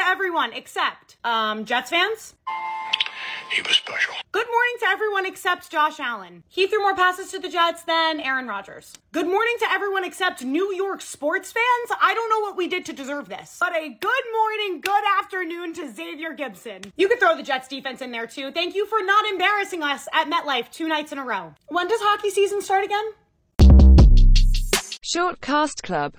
to everyone except um, Jets fans. He was special. Good morning to everyone except Josh Allen. He threw more passes to the Jets than Aaron Rodgers. Good morning to everyone except New York sports fans. I don't know what we did to deserve this. But a good morning, good afternoon to Xavier Gipson. You could throw the Jets defense in there too. Thank you for not embarrassing us at MetLife two nights in a row. When does hockey season start again? Short Cast Club